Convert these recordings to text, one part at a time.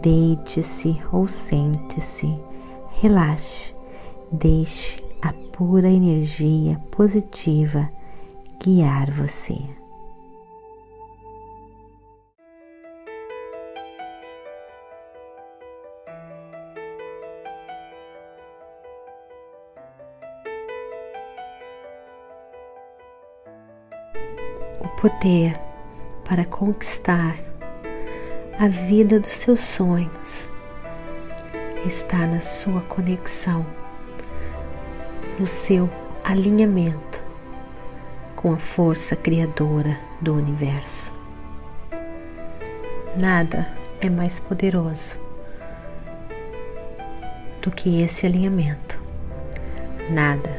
deite-se ou sente-se, relaxe, deixe a pura energia positiva guiar você. O poder para conquistar a vida dos seus sonhos está na sua conexão, no seu alinhamento com a força criadora do universo. Nada é mais poderoso do que esse alinhamento. Nada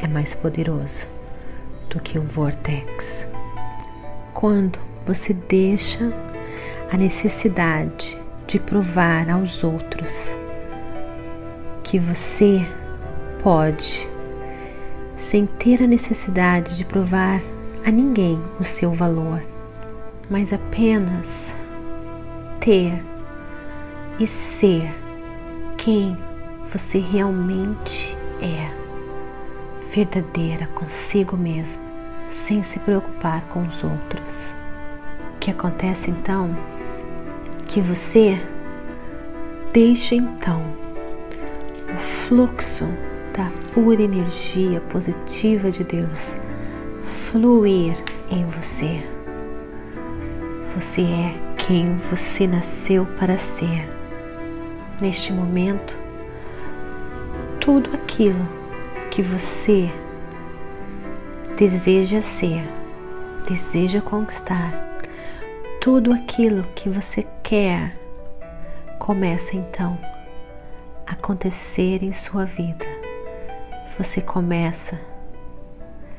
é mais poderoso do que o vortex. Quando você deixa a necessidade de provar aos outros que você pode sem ter a necessidade de provar a ninguém o seu valor, mas apenas ter e ser quem você realmente é, verdadeira consigo mesmo, sem se preocupar com os outros. O que acontece então? Que você deixa então o fluxo da pura energia positiva de Deus fluir em você. Você é quem você nasceu para ser. Neste momento, tudo aquilo que você deseja ser, deseja conquistar, tudo aquilo que você quer, começa então a acontecer em sua vida você começa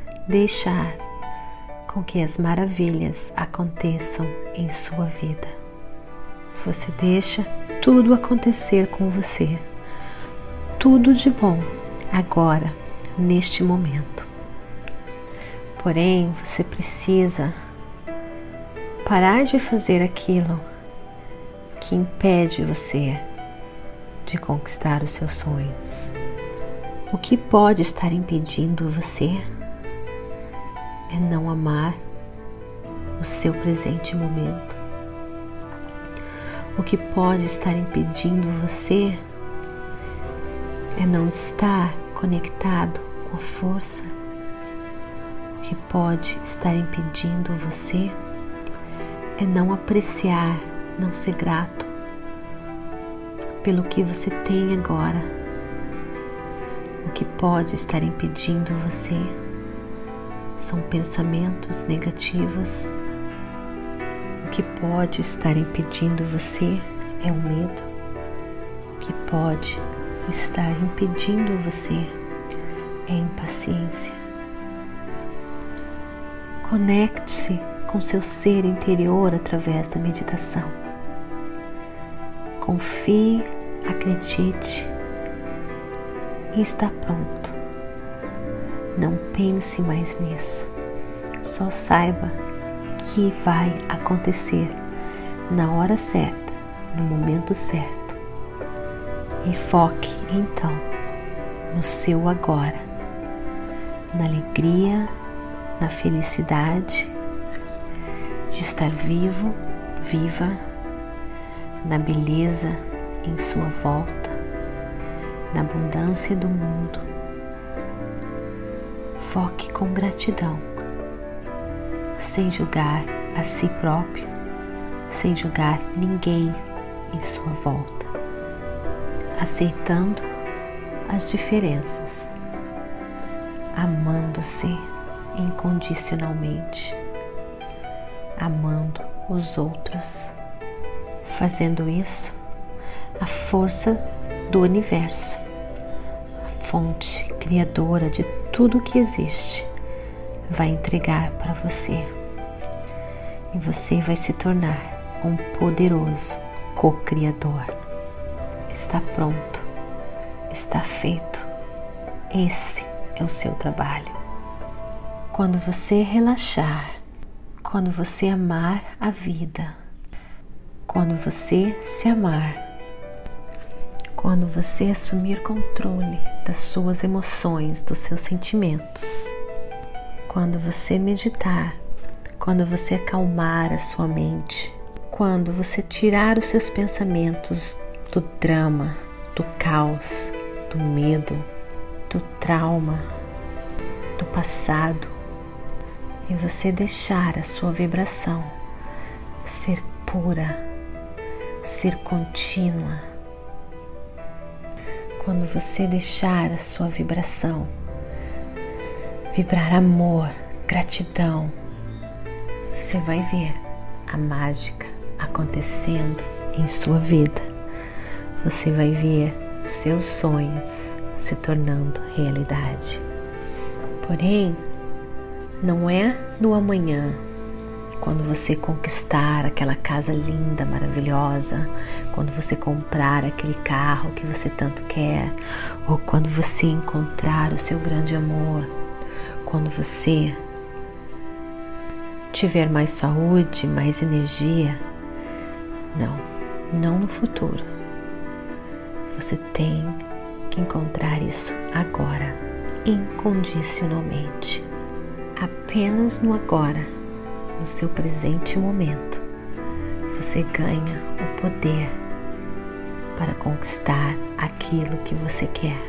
a deixar com que as maravilhas aconteçam em sua vida. Você deixa tudo acontecer com você, tudo de bom, agora, neste momento. Porém, você precisa parar de fazer aquilo que impede você de conquistar os seus sonhos. O que pode estar impedindo você é não amar o seu presente momento. O que pode estar impedindo você é não estar conectado com a força. O que pode estar impedindo você é não apreciar, não ser grato pelo que você tem agora o que pode estar impedindo você são pensamentos negativos. O que pode estar impedindo você é o medo. O que pode estar impedindo você é a impaciência. Conecte-se com seu ser interior através da meditação. Confie, acredite e está pronto. Não pense mais nisso. Só saiba que vai acontecer na hora certa, no momento certo. E foque então no seu agora, na alegria, na felicidade de estar vivo, viva, na beleza em sua volta na abundância do mundo. Foque com gratidão, sem julgar a si próprio, sem julgar ninguém em sua volta, aceitando as diferenças, amando-se incondicionalmente, amando os outros. Fazendo isso, a força do universo, a fonte criadora de tudo que existe, vai entregar para você. E você vai se tornar um poderoso co-criador. Está pronto, está feito. Esse é o seu trabalho. Quando você relaxar, quando você amar a vida, quando você se amar, quando você assumir controle das suas emoções, dos seus sentimentos, quando você meditar, quando você acalmar a sua mente, quando você tirar os seus pensamentos do drama, do caos, do medo, do trauma, do passado, e você deixar a sua vibração ser pura, ser contínua. Quando você deixar a sua vibração vibrar amor, gratidão, você vai ver a mágica acontecendo em sua vida. Você vai ver seus sonhos se tornando realidade. Porém, não é no amanhã, quando você conquistar aquela casa linda, maravilhosa, quando você comprar aquele carro que você tanto quer, ou quando você encontrar o seu grande amor, quando você tiver mais saúde, mais energia. Não, não no futuro. Você tem que encontrar isso agora, incondicionalmente apenas no agora, no seu presente momento, você ganha o poder para conquistar aquilo que você quer.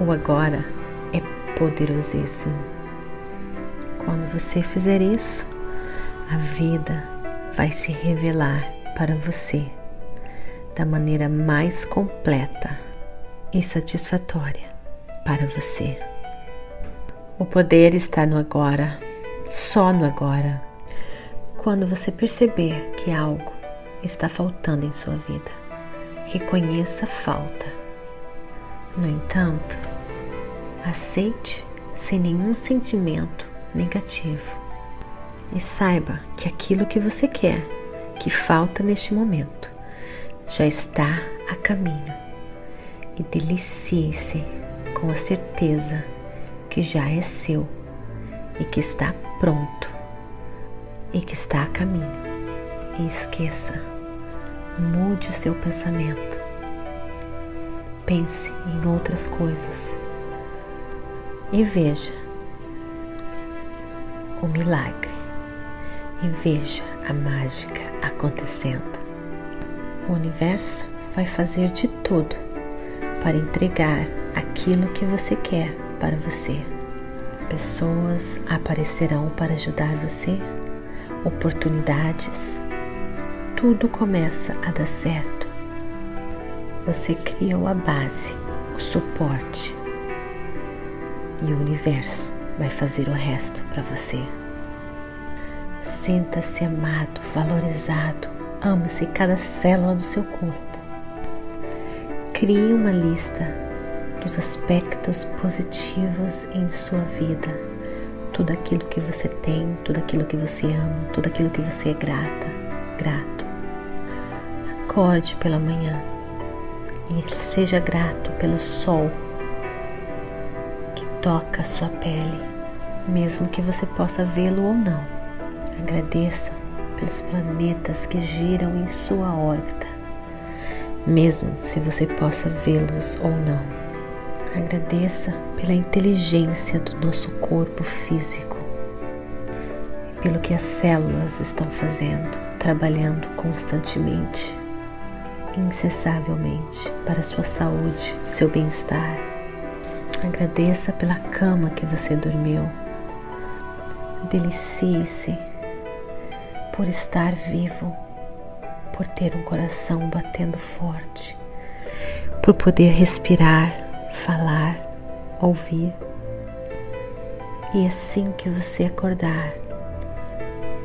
O agora é poderosíssimo. Quando você fizer isso, a vida vai se revelar para você da maneira mais completa e satisfatória para você. O poder está no agora, só no agora. Quando você perceber que algo está faltando em sua vida, reconheça a falta. No entanto, aceite sem nenhum sentimento negativo e saiba que aquilo que você quer, que falta neste momento, já está a caminho e delicie-se com a certeza que já é seu e que está pronto e que está a caminho. E esqueça, mude o seu pensamento. Pense em outras coisas e veja o milagre e veja a mágica acontecendo. O universo vai fazer de tudo para entregar aquilo que você quer para você. Pessoas aparecerão para ajudar você, oportunidades. Tudo começa a dar certo. Você criou a base, o suporte, e o universo vai fazer o resto para você. Sinta-se amado, valorizado, ame-se cada célula do seu corpo. Crie uma lista dos aspectos positivos em sua vida, tudo aquilo que você tem, tudo aquilo que você ama, tudo aquilo que você é grata, grato. Acorde pela manhã e seja grato pelo sol que toca a sua pele, mesmo que você possa vê-lo ou não. Agradeça pelos planetas que giram em sua órbita, mesmo se você possa vê-los ou não. Agradeça pela inteligência do nosso corpo físico pelo que as células estão fazendo, trabalhando constantemente, incessavelmente para sua saúde, seu bem-estar. Agradeça pela cama que você dormiu. Delicie-se por estar vivo, por ter um coração batendo forte, por poder respirar falar, ouvir. E assim que você acordar,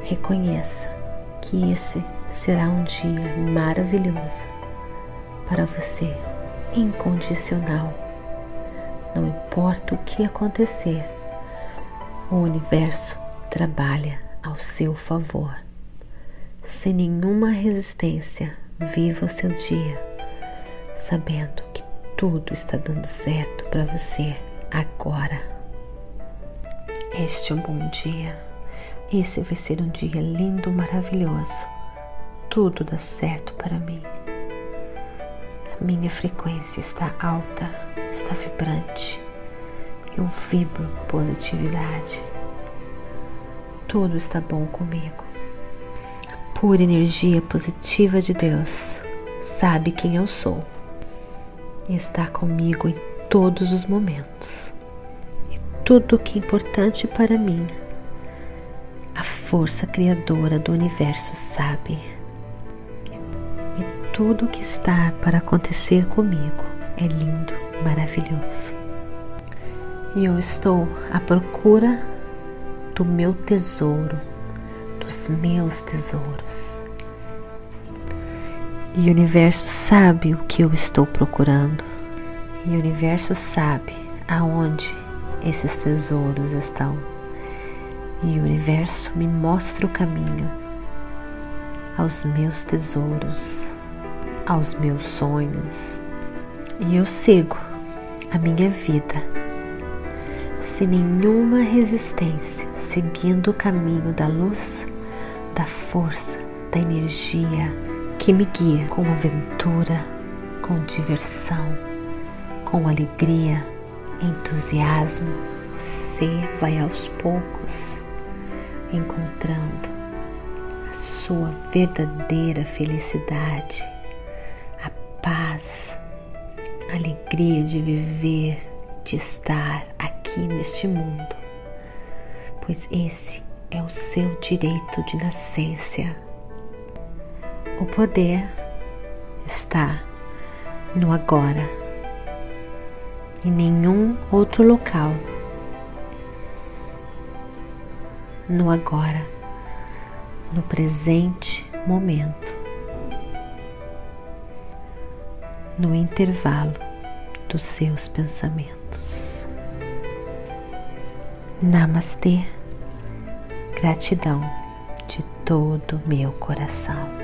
reconheça que esse será um dia maravilhoso para você, incondicional. Não importa o que acontecer, o universo trabalha ao seu favor. Sem nenhuma resistência, viva o seu dia, sabendo tudo está dando certo para você agora. Este é um bom dia. Esse vai ser um dia lindo, maravilhoso. Tudo dá certo para mim. A minha frequência está alta, está vibrante. Eu vibro positividade. Tudo está bom comigo. A pura energia positiva de Deus sabe quem eu sou e está comigo em todos os momentos. E tudo que é importante para mim a força criadora do universo sabe. E tudo que está para acontecer comigo é lindo, maravilhoso. E eu estou à procura do meu tesouro, dos meus tesouros. E o universo sabe o que eu estou procurando. E o universo sabe aonde esses tesouros estão e o universo me mostra o caminho aos meus tesouros, aos meus sonhos, e eu sigo a minha vida sem nenhuma resistência, seguindo o caminho da luz, da força, da energia que me guia com aventura, com diversão, com alegria, entusiasmo. Você vai aos poucos encontrando a sua verdadeira felicidade, a paz, a alegria de viver, de estar aqui neste mundo, pois esse é o seu direito de nascença. O poder está no agora, em nenhum outro local. No agora, no presente momento, no intervalo dos seus pensamentos. Namastê, gratidão de todo meu coração.